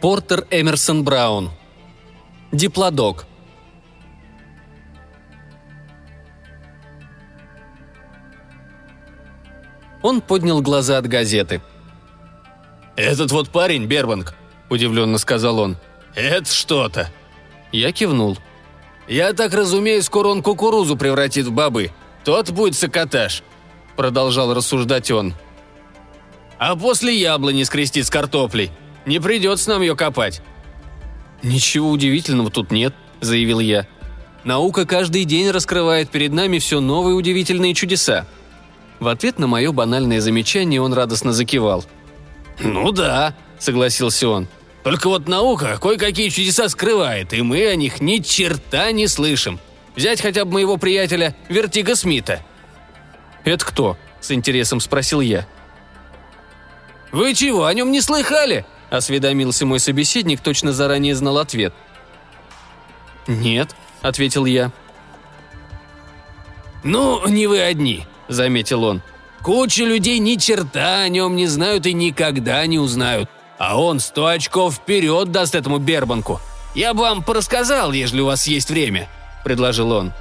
Портер Эмерсон Браун. Диплодок. Он поднял глаза от газеты. «Этот вот парень, Бербанк», – удивленно сказал он. «Это что-то». Я кивнул. «Я так разумею, скоро он кукурузу превратит в бобы. Тот будет сакотаж», – продолжал рассуждать он. «А после яблони скрестить с картофлей. Не придется нам ее копать». «Ничего удивительного тут нет», – заявил я. «Наука каждый день раскрывает перед нами все новые удивительные чудеса». В ответ на мое банальное замечание он радостно закивал. «Ну да», – согласился он. «Только вот наука кое-какие чудеса скрывает, и мы о них ни черта не слышим. Взять хотя бы моего приятеля Вертига Смита». «Это кто?» – с интересом спросил я. «Вы чего, о нем не слыхали?» – осведомился мой собеседник, точно заранее знал ответ. «Нет», – ответил я. «Ну, не вы одни», – заметил он. «Куча людей ни черта о нем не знают и никогда не узнают. А он сто очков вперед даст этому Бербанку. Я бы вам порассказал, если у вас есть время», – предложил он.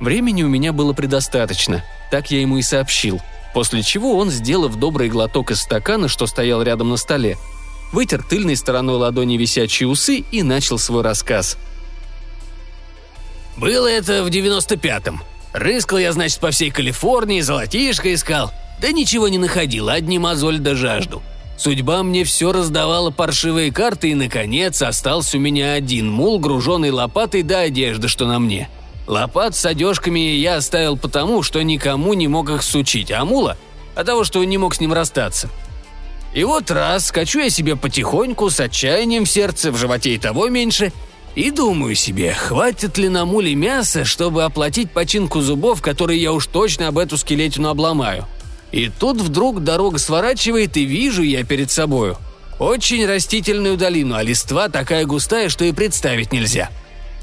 Времени у меня было предостаточно, так я ему и сообщил. После чего он, сделав добрый глоток из стакана, что стоял рядом на столе, вытер тыльной стороной ладони висячие усы и начал свой рассказ. «Было это в девяносто пятом. Рыскал я, значит, по всей Калифорнии, золотишко искал. Да ничего не находил, одни мозоль да жажду. Судьба мне все раздавала паршивые карты, и, наконец, остался у меня один мул, груженный лопатой да одежда, что на мне. Лопат с одежками я оставил потому, что никому не мог их сучить, а мула – от того, что не мог с ним расстаться. И вот раз скачу я себе потихоньку, с отчаянием в сердце, в животе и того меньше, и думаю себе, хватит ли на муле мяса, чтобы оплатить починку зубов, которые я уж точно об эту скелетину обломаю. И тут вдруг дорога сворачивает, и вижу я перед собою. Очень растительную долину, а листва такая густая, что и представить нельзя.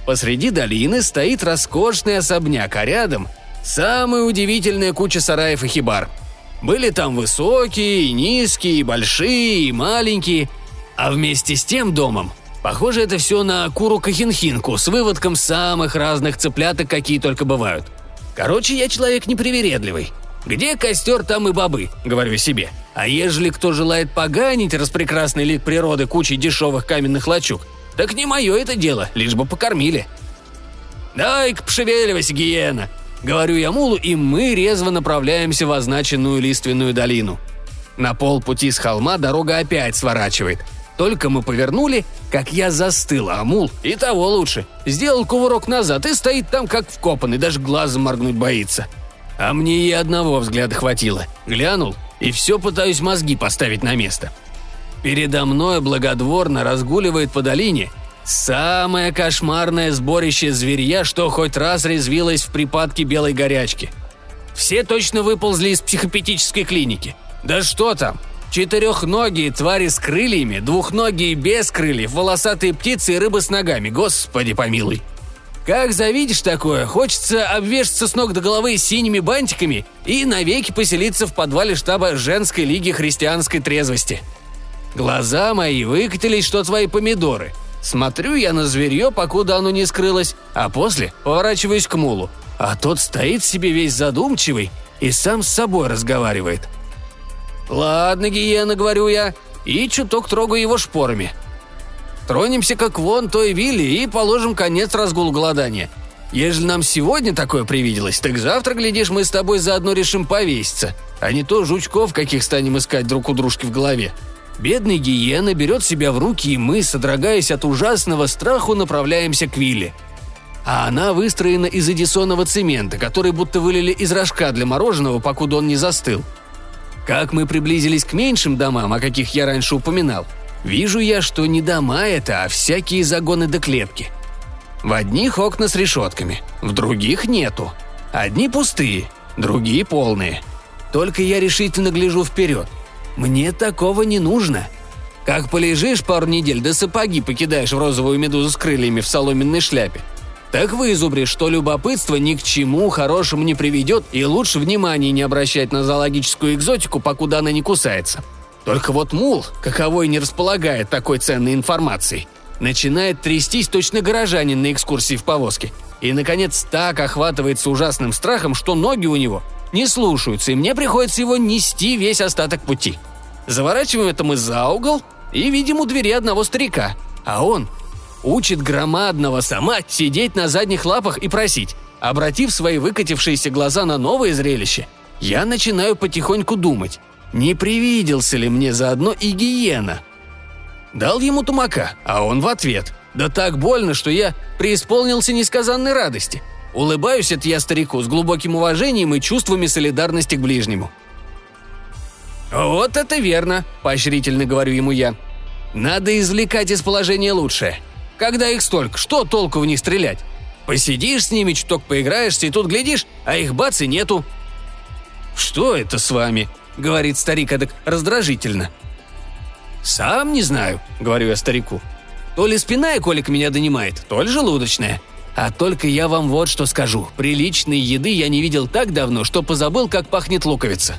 Посреди долины стоит роскошный особняк, а рядом – самая удивительная куча сараев и хибар – были там высокие, и низкие, и большие, и маленькие. А вместе с тем домом, похоже, это все на куру-кахинхинку с выводком самых разных цыпляток, какие только бывают. Короче, я человек непривередливый. Где костер, там и бобы, говорю себе. А ежели кто желает поганить распрекрасный лик природы кучей дешевых каменных лачуг, так не мое это дело, лишь бы покормили. «Дай-ка пошевеливайся, гиена!» Говорю я Мулу, и мы резво направляемся в означенную лиственную долину. На полпути с холма дорога опять сворачивает. Только мы повернули, как я застыл, а мул и того лучше. Сделал кувырок назад и стоит там как вкопанный, даже глазом моргнуть боится. А мне и одного взгляда хватило. Глянул и все пытаюсь мозги поставить на место. Передо мной благодворно разгуливает по долине Самое кошмарное сборище зверья, что хоть раз резвилось в припадке белой горячки. Все точно выползли из психопетической клиники. Да что там, Четырехногие твари с крыльями, двухногие без крыльев, волосатые птицы и рыбы с ногами, господи помилуй. Как завидишь такое, хочется обвешаться с ног до головы синими бантиками и навеки поселиться в подвале штаба женской лиги христианской трезвости. Глаза мои выкатились, что твои помидоры – Смотрю я на зверье, покуда оно не скрылось, а после поворачиваюсь к мулу. А тот стоит себе весь задумчивый и сам с собой разговаривает. «Ладно, гиена», — говорю я, и чуток трогаю его шпорами. Тронемся как вон той вилли и положим конец разгулу голодания. Ежели нам сегодня такое привиделось, так завтра, глядишь, мы с тобой заодно решим повеситься, а не то жучков, каких станем искать друг у дружки в голове. Бедный гиена берет себя в руки, и мы, содрогаясь от ужасного страху, направляемся к вилле. А она выстроена из эдисонова цемента, который будто вылили из рожка для мороженого, покуда он не застыл. Как мы приблизились к меньшим домам, о каких я раньше упоминал, вижу я, что не дома это, а всякие загоны до клетки. В одних окна с решетками, в других нету. Одни пустые, другие полные. Только я решительно гляжу вперед – мне такого не нужно. Как полежишь пару недель, да сапоги покидаешь в розовую медузу с крыльями в соломенной шляпе. Так вызубришь, что любопытство ни к чему хорошему не приведет, и лучше внимания не обращать на зоологическую экзотику, покуда она не кусается. Только вот мул, каковой не располагает такой ценной информацией, начинает трястись точно горожанин на экскурсии в повозке. И, наконец, так охватывается ужасным страхом, что ноги у него не слушаются, и мне приходится его нести весь остаток пути. Заворачиваем мы за угол и видим у двери одного старика, а он учит громадного сама сидеть на задних лапах и просить. Обратив свои выкатившиеся глаза на новое зрелище, я начинаю потихоньку думать, не привиделся ли мне заодно и гиена. Дал ему тумака, а он в ответ. Да так больно, что я преисполнился несказанной радости. Улыбаюсь от я старику с глубоким уважением и чувствами солидарности к ближнему. «Вот это верно», – поощрительно говорю ему я. «Надо извлекать из положения лучшее. Когда их столько, что толку в них стрелять? Посидишь с ними, чуток поиграешься, и тут глядишь, а их бац и нету». «Что это с вами?» – говорит старик эдак раздражительно. «Сам не знаю», – говорю я старику. «То ли спина и колик меня донимает, то ли желудочная. А только я вам вот что скажу. Приличной еды я не видел так давно, что позабыл, как пахнет луковица».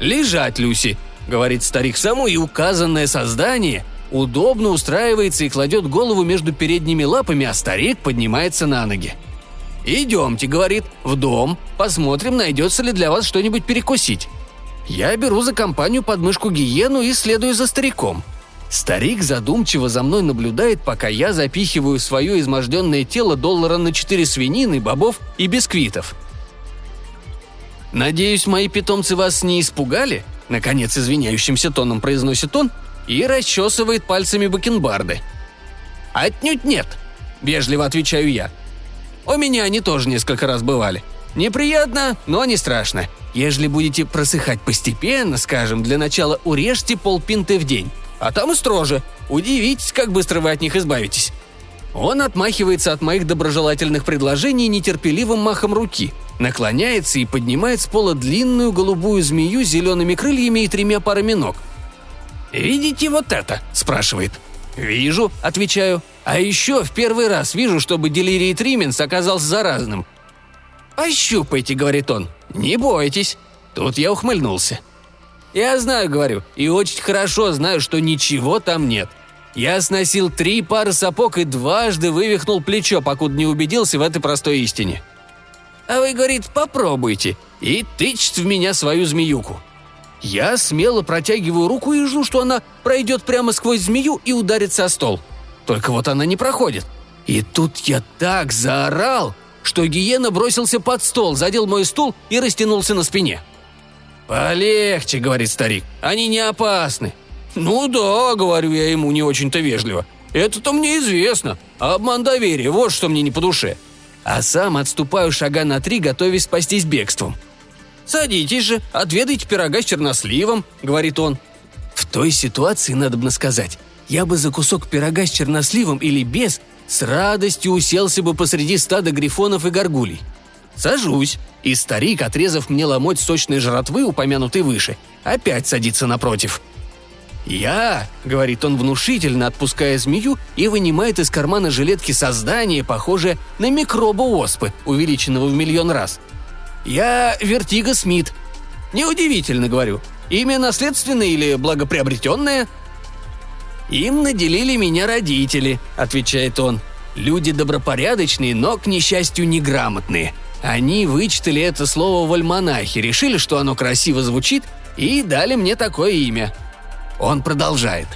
«Лежать, Люси», — говорит старик саму, и указанное создание удобно устраивается и кладет голову между передними лапами, а старик поднимается на ноги. «Идемте», — говорит, — «в дом, посмотрим, найдется ли для вас что-нибудь перекусить». Я беру за компанию подмышку гиену и следую за стариком. Старик задумчиво за мной наблюдает, пока я запихиваю свое изможденное тело доллара на четыре свинины, бобов и бисквитов. «Надеюсь, мои питомцы вас не испугали?» Наконец, извиняющимся тоном произносит он и расчесывает пальцами бакенбарды. «Отнюдь нет», – вежливо отвечаю я. «У меня они тоже несколько раз бывали. Неприятно, но не страшно. Ежели будете просыхать постепенно, скажем, для начала урежьте полпинты в день. А там и строже. Удивитесь, как быстро вы от них избавитесь». Он отмахивается от моих доброжелательных предложений нетерпеливым махом руки, наклоняется и поднимает с пола длинную голубую змею с зелеными крыльями и тремя парами ног. «Видите вот это?» – спрашивает. «Вижу», – отвечаю. «А еще в первый раз вижу, чтобы делирий Трименс оказался заразным. «Пощупайте», — говорит он. «Не бойтесь». Тут я ухмыльнулся. «Я знаю, — говорю, — и очень хорошо знаю, что ничего там нет. Я сносил три пары сапог и дважды вывихнул плечо, покуда не убедился в этой простой истине. А вы, говорит, попробуйте, и тычет в меня свою змеюку. Я смело протягиваю руку и жду, что она пройдет прямо сквозь змею и ударится о стол. Только вот она не проходит. И тут я так заорал, что гиена бросился под стол, задел мой стул и растянулся на спине. «Полегче», — говорит старик, — «они не опасны». «Ну да», — говорю я ему не очень-то вежливо. «Это-то мне известно. Обман доверия, вот что мне не по душе». А сам отступаю шага на три, готовясь спастись бегством. «Садитесь же, отведайте пирога с черносливом», — говорит он. В той ситуации, надо бы сказать, я бы за кусок пирога с черносливом или без с радостью уселся бы посреди стада грифонов и горгулей. Сажусь, и старик, отрезав мне ломоть сочной жратвы, упомянутой выше, опять садится напротив. «Я», — говорит он внушительно, отпуская змею и вынимает из кармана жилетки создание, похожее на микроба оспы, увеличенного в миллион раз. «Я Вертига Смит». «Неудивительно, — говорю. Имя наследственное или благоприобретенное?» «Им наделили меня родители», — отвечает он. «Люди добропорядочные, но, к несчастью, неграмотные. Они вычитали это слово в альманахе, решили, что оно красиво звучит, и дали мне такое имя». Он продолжает.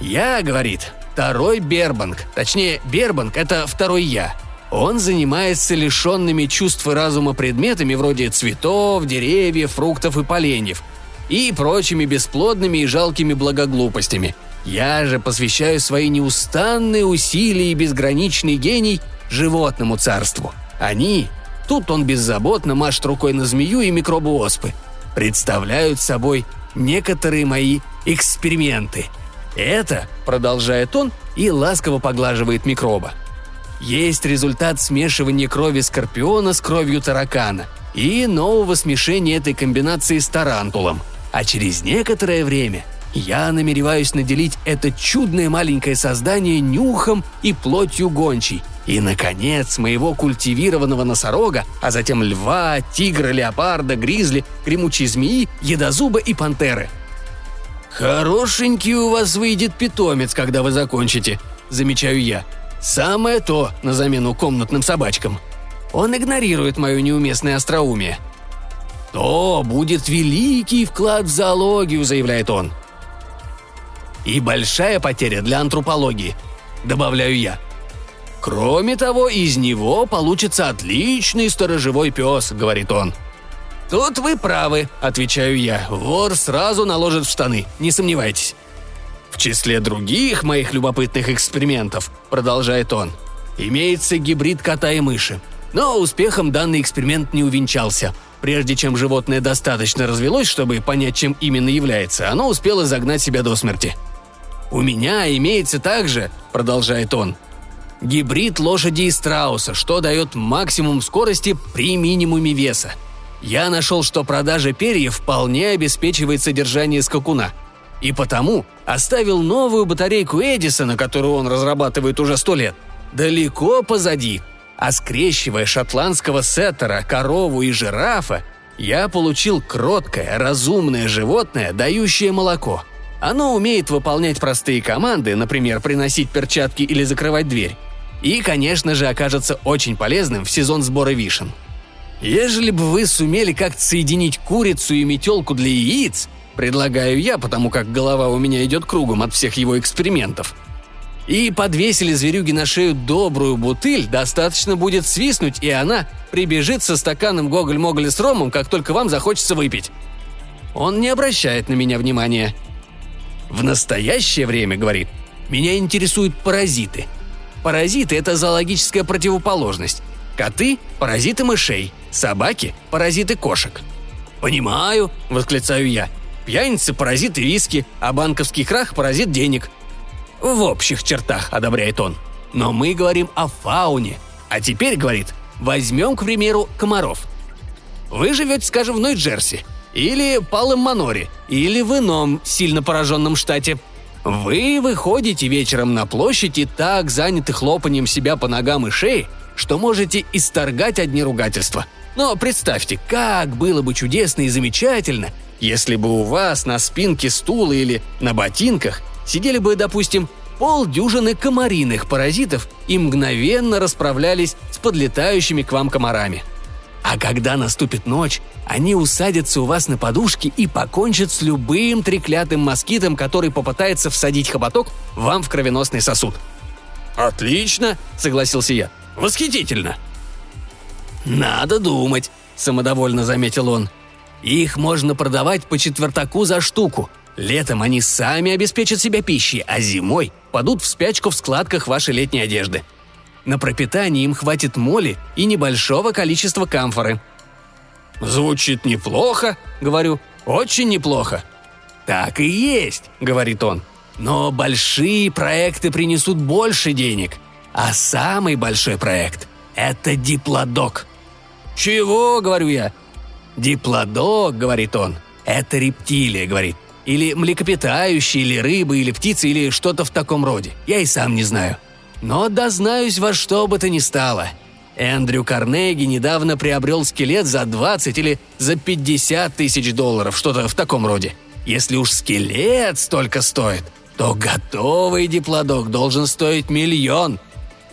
«Я, — говорит, — второй Бербанк, точнее, Бербанк — это второй я. Он занимается лишенными чувств и разума предметами вроде цветов, деревьев, фруктов и поленьев, и прочими бесплодными и жалкими благоглупостями — я же посвящаю свои неустанные усилия и безграничный гений животному царству. Они, тут он беззаботно машет рукой на змею и микробы оспы, представляют собой некоторые мои эксперименты. Это, продолжает он и ласково поглаживает микроба. Есть результат смешивания крови скорпиона с кровью таракана и нового смешения этой комбинации с тарантулом. А через некоторое время – я намереваюсь наделить это чудное маленькое создание нюхом и плотью гончей. И, наконец, моего культивированного носорога, а затем льва, тигра, леопарда, гризли, гремучей змеи, едозуба и пантеры – «Хорошенький у вас выйдет питомец, когда вы закончите», – замечаю я. «Самое то на замену комнатным собачкам». Он игнорирует мое неуместное остроумие. «То будет великий вклад в зоологию», – заявляет он. «И большая потеря для антропологии», – добавляю я. «Кроме того, из него получится отличный сторожевой пес», – говорит он. «Тут вы правы», – отвечаю я. «Вор сразу наложит в штаны, не сомневайтесь». «В числе других моих любопытных экспериментов», – продолжает он, – «имеется гибрид кота и мыши. Но успехом данный эксперимент не увенчался. Прежде чем животное достаточно развелось, чтобы понять, чем именно является, оно успело загнать себя до смерти. «У меня имеется также», – продолжает он, – «гибрид лошади и страуса, что дает максимум скорости при минимуме веса. Я нашел, что продажа перьев вполне обеспечивает содержание скакуна. И потому оставил новую батарейку Эдисона, которую он разрабатывает уже сто лет, далеко позади – а скрещивая шотландского сеттера, корову и жирафа, я получил кроткое, разумное животное, дающее молоко. Оно умеет выполнять простые команды, например, приносить перчатки или закрывать дверь. И, конечно же, окажется очень полезным в сезон сбора вишен. Ежели бы вы сумели как-то соединить курицу и метелку для яиц, предлагаю я, потому как голова у меня идет кругом от всех его экспериментов – и подвесили зверюги на шею добрую бутыль, достаточно будет свистнуть, и она прибежит со стаканом гоголь-моголя с ромом, как только вам захочется выпить. Он не обращает на меня внимания. В настоящее время, говорит, меня интересуют паразиты. Паразиты – это зоологическая противоположность. Коты – паразиты мышей, собаки – паразиты кошек. «Понимаю», – восклицаю я. «Пьяницы – паразиты виски, а банковский крах – паразит денег. В общих чертах, одобряет он. Но мы говорим о фауне. А теперь, говорит, возьмем, к примеру, комаров. Вы живете, скажем, в Нью-Джерси, или Палым Маноре, или в ином сильно пораженном штате. Вы выходите вечером на площадь и так заняты хлопанием себя по ногам и шее, что можете исторгать одни ругательства. Но представьте, как было бы чудесно и замечательно, если бы у вас на спинке стула или на ботинках сидели бы, допустим, полдюжины комариных паразитов и мгновенно расправлялись с подлетающими к вам комарами. А когда наступит ночь, они усадятся у вас на подушке и покончат с любым треклятым москитом, который попытается всадить хоботок вам в кровеносный сосуд. «Отлично!» – согласился я. «Восхитительно!» «Надо думать», – самодовольно заметил он. «Их можно продавать по четвертаку за штуку, Летом они сами обеспечат себя пищей, а зимой падут в спячку в складках вашей летней одежды. На пропитание им хватит моли и небольшого количества камфоры. «Звучит неплохо», — говорю, — «очень неплохо». «Так и есть», — говорит он. «Но большие проекты принесут больше денег. А самый большой проект — это диплодок». «Чего?» — говорю я. «Диплодок», — говорит он, — «это рептилия», — говорит. Или млекопитающие, или рыбы, или птицы, или что-то в таком роде. Я и сам не знаю. Но дознаюсь во что бы то ни стало. Эндрю Карнеги недавно приобрел скелет за 20 или за 50 тысяч долларов, что-то в таком роде. Если уж скелет столько стоит, то готовый диплодок должен стоить миллион.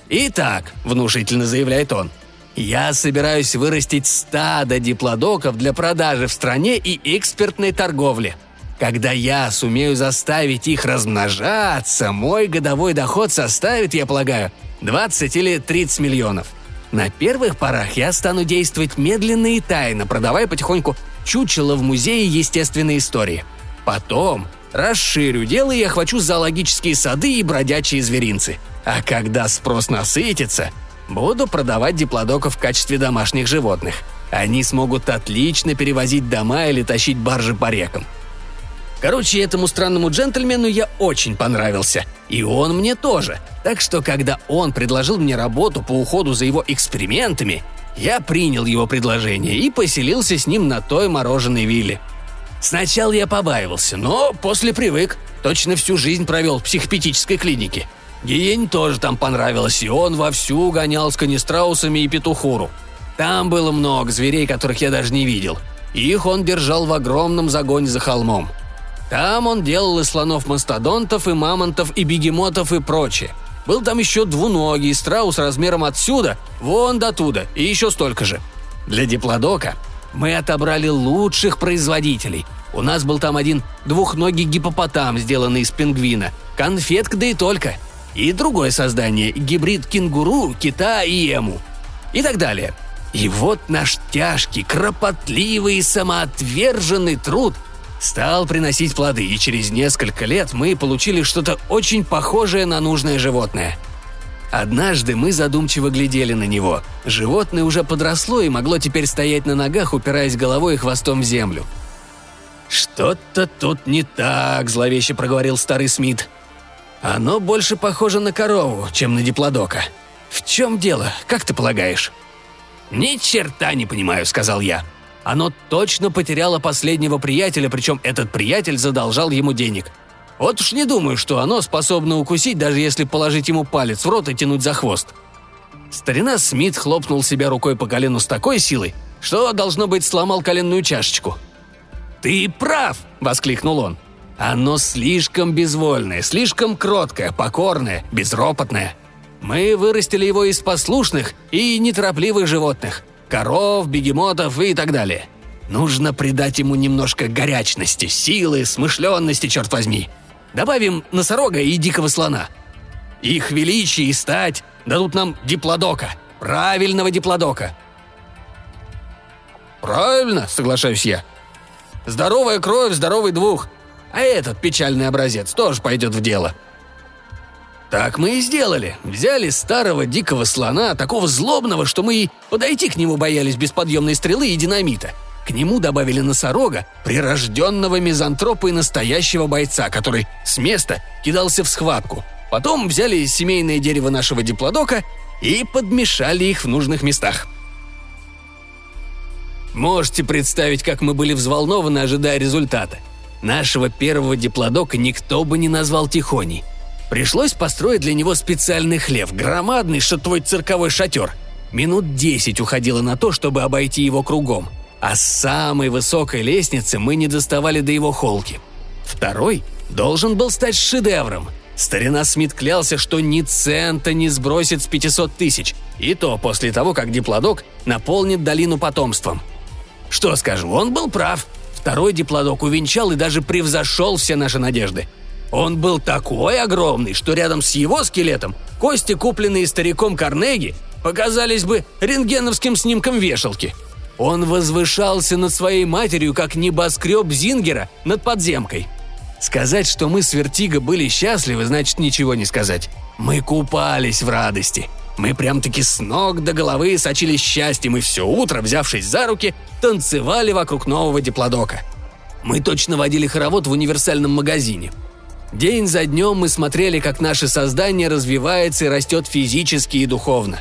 Итак, внушительно заявляет он, я собираюсь вырастить стадо диплодоков для продажи в стране и экспертной торговли – когда я сумею заставить их размножаться, мой годовой доход составит, я полагаю, 20 или 30 миллионов. На первых порах я стану действовать медленно и тайно, продавая потихоньку чучело в музее естественной истории. Потом расширю дело и охвачу зоологические сады и бродячие зверинцы. А когда спрос насытится, буду продавать диплодоков в качестве домашних животных. Они смогут отлично перевозить дома или тащить баржи по рекам. Короче, этому странному джентльмену я очень понравился. И он мне тоже. Так что, когда он предложил мне работу по уходу за его экспериментами, я принял его предложение и поселился с ним на той мороженой вилле. Сначала я побаивался, но после привык. Точно всю жизнь провел в психопетической клинике. Гиень тоже там понравилось, и он вовсю гонял с канистраусами и петухуру. Там было много зверей, которых я даже не видел. Их он держал в огромном загоне за холмом – Там он делал и слонов-мастодонтов, и мамонтов, и бегемотов, и прочее. Был там еще двуногий страус размером отсюда, вон до туда, и еще столько же. Для диплодока мы отобрали лучших производителей. У нас был там один двухногий гипопотам, сделанный из пингвина, конфетка да и только. И другое создание – гибрид кенгуру, кита и эму. И так далее. И вот наш тяжкий, кропотливый и самоотверженный труд стал приносить плоды, и через несколько лет мы получили что-то очень похожее на нужное животное. Однажды мы задумчиво глядели на него. Животное уже подросло и могло теперь стоять на ногах, упираясь головой и хвостом в землю. «Что-то тут не так», – зловеще проговорил старый Смит. «Оно больше похоже на корову, чем на диплодока. В чем дело, как ты полагаешь?» «Ни черта не понимаю», – сказал я. Оно точно потеряло последнего приятеля, причем этот приятель задолжал ему денег. Вот уж не думаю, что оно способно укусить, даже если положить ему палец в рот и тянуть за хвост. Старина Смит хлопнул себя рукой по колену с такой силой, что, должно быть, сломал коленную чашечку. «Ты прав!» – воскликнул он. «Оно слишком безвольное, слишком кроткое, покорное, безропотное. Мы вырастили его из послушных и неторопливых животных – коров, бегемотов и так далее. Нужно придать ему немножко горячности, силы, смышленности, черт возьми. Добавим носорога и дикого слона. Их величие и стать дадут нам диплодока, правильного диплодока. Правильно, соглашаюсь я. Здоровая кровь, здоровый двух. А этот печальный образец тоже пойдет в дело. Так мы и сделали. Взяли старого дикого слона, такого злобного, что мы и подойти к нему боялись без подъемной стрелы и динамита. К нему добавили носорога, прирожденного мизантропа и настоящего бойца, который с места кидался в схватку. Потом взяли семейное дерево нашего диплодока и подмешали их в нужных местах. Можете представить, как мы были взволнованы, ожидая результата. Нашего первого диплодока никто бы не назвал Тихоней – Пришлось построить для него специальный хлев, громадный, что твой цирковой шатер. Минут десять уходило на то, чтобы обойти его кругом. А с самой высокой лестницы мы не доставали до его холки. Второй должен был стать шедевром. Старина Смит клялся, что ни цента не сбросит с 500 тысяч, и то после того, как диплодок наполнит долину потомством. Что скажу, он был прав. Второй диплодок увенчал и даже превзошел все наши надежды – он был такой огромный, что рядом с его скелетом кости, купленные стариком Карнеги, показались бы рентгеновским снимком вешалки. Он возвышался над своей матерью, как небоскреб Зингера над подземкой. Сказать, что мы с Вертиго были счастливы, значит ничего не сказать. Мы купались в радости. Мы прям-таки с ног до головы сочились счастьем и все утро, взявшись за руки, танцевали вокруг нового диплодока. Мы точно водили хоровод в универсальном магазине – День за днем мы смотрели, как наше создание развивается и растет физически и духовно.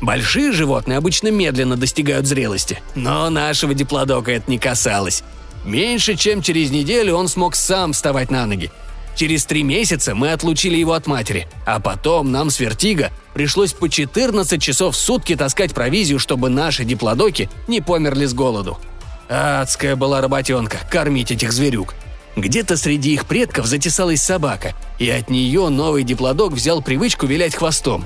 Большие животные обычно медленно достигают зрелости, но нашего диплодока это не касалось. Меньше чем через неделю он смог сам вставать на ноги. Через три месяца мы отлучили его от матери, а потом нам с Вертиго пришлось по 14 часов в сутки таскать провизию, чтобы наши диплодоки не померли с голоду. Адская была работенка – кормить этих зверюк. Где-то среди их предков затесалась собака, и от нее новый диплодок взял привычку вилять хвостом.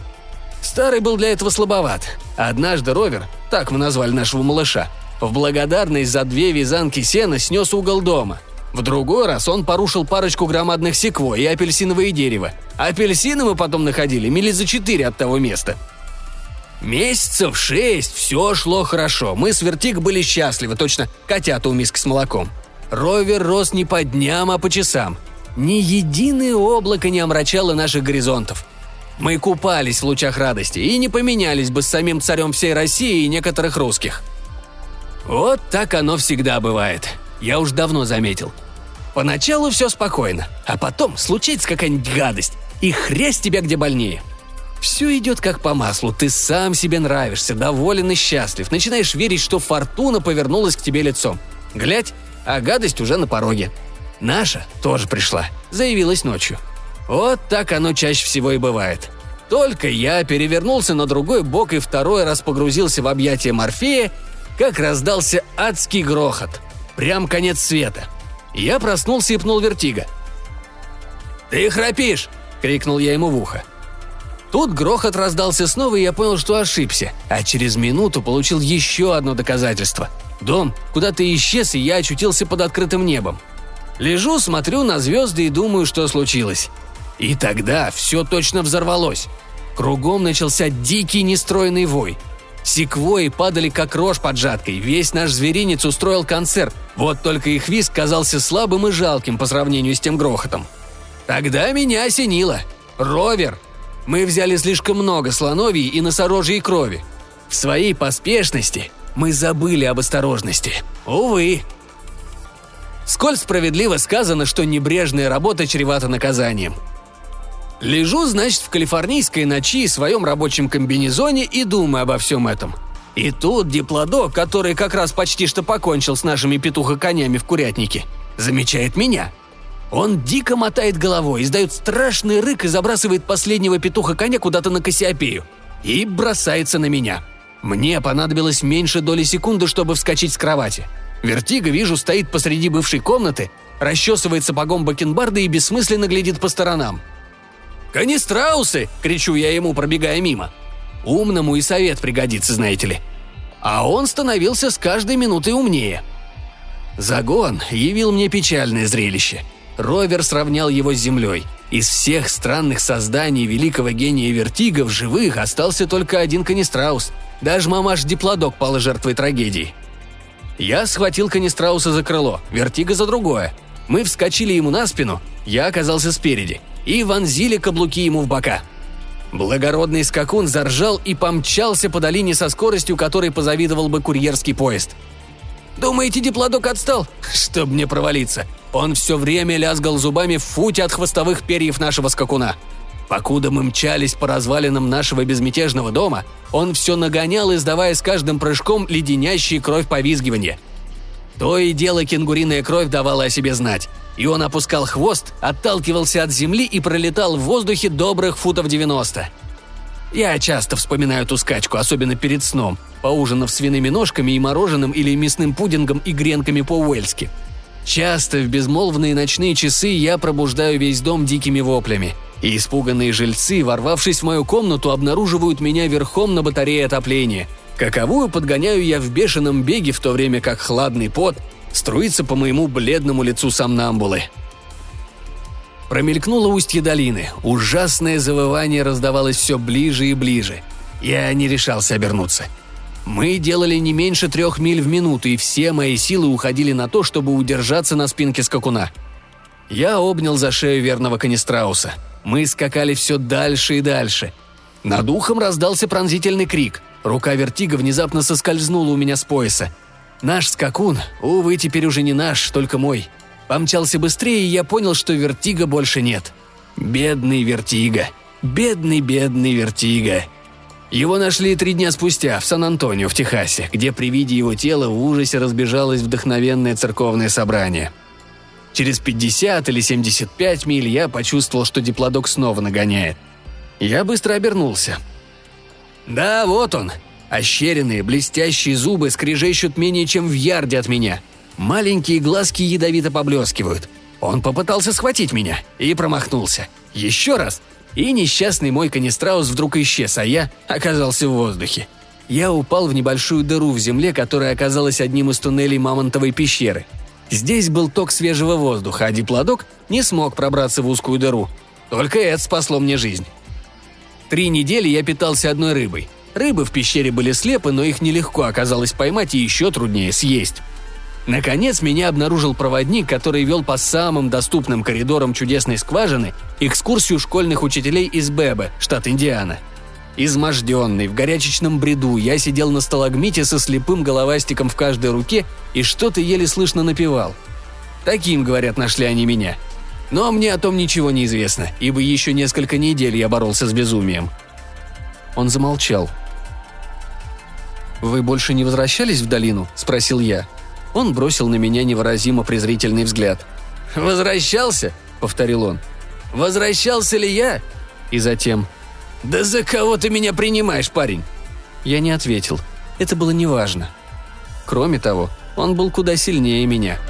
Старый был для этого слабоват. Однажды Ровер, так мы назвали нашего малыша, в благодарность за две вязанки сена снес угол дома. В другой раз он порушил парочку громадных секвой и апельсиновое дерево. Апельсины мы потом находили мили за четыре от того места. Месяцев шесть все шло хорошо. Мы с Вертик были счастливы, точно котята у миски с молоком. Ровер рос не по дням, а по часам. Ни единое облако не омрачало наших горизонтов. Мы купались в лучах радости и не поменялись бы с самим царем всей России и некоторых русских. Вот так оно всегда бывает. Я уж давно заметил. Поначалу все спокойно, а потом случается какая-нибудь гадость, и хрясь тебя где больнее. Все идет как по маслу, ты сам себе нравишься, доволен и счастлив, начинаешь верить, что фортуна повернулась к тебе лицом. Глядь, а гадость уже на пороге. Наша тоже пришла, заявилась ночью. Вот так оно чаще всего и бывает. Только я перевернулся на другой бок и второй раз погрузился в объятия Морфея, как раздался адский грохот. Прям конец света. Я проснулся и пнул вертига. «Ты храпишь!» — крикнул я ему в ухо. Тут грохот раздался снова, и я понял, что ошибся, а через минуту получил еще одно доказательство. Дом куда-то исчез, и я очутился под открытым небом. Лежу, смотрю на звезды и думаю, что случилось. И тогда все точно взорвалось. Кругом начался дикий нестроенный вой. Секвои падали как рожь под жаткой, весь наш зверинец устроил концерт, вот только их виск казался слабым и жалким по сравнению с тем грохотом. Тогда меня осенило. Ровер. Мы взяли слишком много слоновий и носорожьей крови. В своей поспешности мы забыли об осторожности. Увы. Сколь справедливо сказано, что небрежная работа чревата наказанием. Лежу, значит, в калифорнийской ночи в своем рабочем комбинезоне и думаю обо всем этом. И тут диплодок, который как раз почти что покончил с нашими петухоконями в курятнике, замечает меня. Он дико мотает головой, издает страшный рык и забрасывает последнего петуха-коня куда-то на Кассиопею. И бросается на меня. Мне понадобилось меньше доли секунды, чтобы вскочить с кровати. Вертига, вижу, стоит посреди бывшей комнаты, расчесывает сапогом бакенбарда и бессмысленно глядит по сторонам. «Канистраусы!» – кричу я ему, пробегая мимо. Умному и совет пригодится, знаете ли. А он становился с каждой минутой умнее. Загон явил мне печальное зрелище. Ровер сравнял его с землей. Из всех странных созданий великого гения Вертига в живых остался только один канистраус. Даже мамаш Диплодок пала жертвой трагедии. Я схватил канистрауса за крыло, Вертига за другое. Мы вскочили ему на спину, я оказался спереди – и вонзили каблуки ему в бока. Благородный скакун заржал и помчался по долине со скоростью, которой позавидовал бы курьерский поезд. «Думаете, диплодок отстал? Чтоб мне провалиться. Он все время лязгал зубами в футе от хвостовых перьев нашего скакуна. Покуда мы мчались по развалинам нашего безмятежного дома, он все нагонял, издавая с каждым прыжком леденящие кровь повизгивания. То и дело кенгуриная кровь давала о себе знать и он опускал хвост, отталкивался от земли и пролетал в воздухе добрых футов 90. Я часто вспоминаю эту скачку, особенно перед сном, поужинав свиными ножками и мороженым или мясным пудингом и гренками по-уэльски. Часто в безмолвные ночные часы я пробуждаю весь дом дикими воплями, и испуганные жильцы, ворвавшись в мою комнату, обнаруживают меня верхом на батарее отопления. Каковую подгоняю я в бешеном беге, в то время как хладный пот струится по моему бледному лицу сомнамбулы. Промелькнуло устье долины. Ужасное завывание раздавалось все ближе и ближе. Я не решался обернуться. Мы делали не меньше трех миль в минуту, и все мои силы уходили на то, чтобы удержаться на спинке скакуна. Я обнял за шею верного канистрауса. Мы скакали все дальше и дальше. Над ухом раздался пронзительный крик. Рука вертига внезапно соскользнула у меня с пояса. Наш скакун, увы, теперь уже не наш, только мой. Помчался быстрее, и я понял, что вертига больше нет. Бедный вертига. Бедный, бедный вертига. Его нашли три дня спустя в Сан-Антонио в Техасе, где при виде его тела в ужасе разбежалось вдохновенное церковное собрание. Через 50 или 75 миль я почувствовал, что диплодок снова нагоняет. Я быстро обернулся. Да, вот он, Ощеренные, блестящие зубы скрежещут менее чем в ярде от меня. Маленькие глазки ядовито поблескивают. Он попытался схватить меня и промахнулся. Еще раз. И несчастный мой канистраус вдруг исчез, а я оказался в воздухе. Я упал в небольшую дыру в земле, которая оказалась одним из туннелей Мамонтовой пещеры. Здесь был ток свежего воздуха, а диплодок не смог пробраться в узкую дыру. Только это спасло мне жизнь. Три недели я питался одной рыбой – Рыбы в пещере были слепы, но их нелегко оказалось поймать и еще труднее съесть. Наконец меня обнаружил проводник, который вел по самым доступным коридорам чудесной скважины экскурсию школьных учителей из Бебе, штат Индиана. Изможденный, в горячечном бреду, я сидел на сталагмите со слепым головастиком в каждой руке и что-то еле слышно напевал. Таким, говорят, нашли они меня. Но мне о том ничего не известно, ибо еще несколько недель я боролся с безумием. Он замолчал, «Вы больше не возвращались в долину?» – спросил я. Он бросил на меня невыразимо презрительный взгляд. «Возвращался?» – повторил он. «Возвращался ли я?» И затем. «Да за кого ты меня принимаешь, парень?» Я не ответил. Это было неважно. Кроме того, он был куда сильнее меня –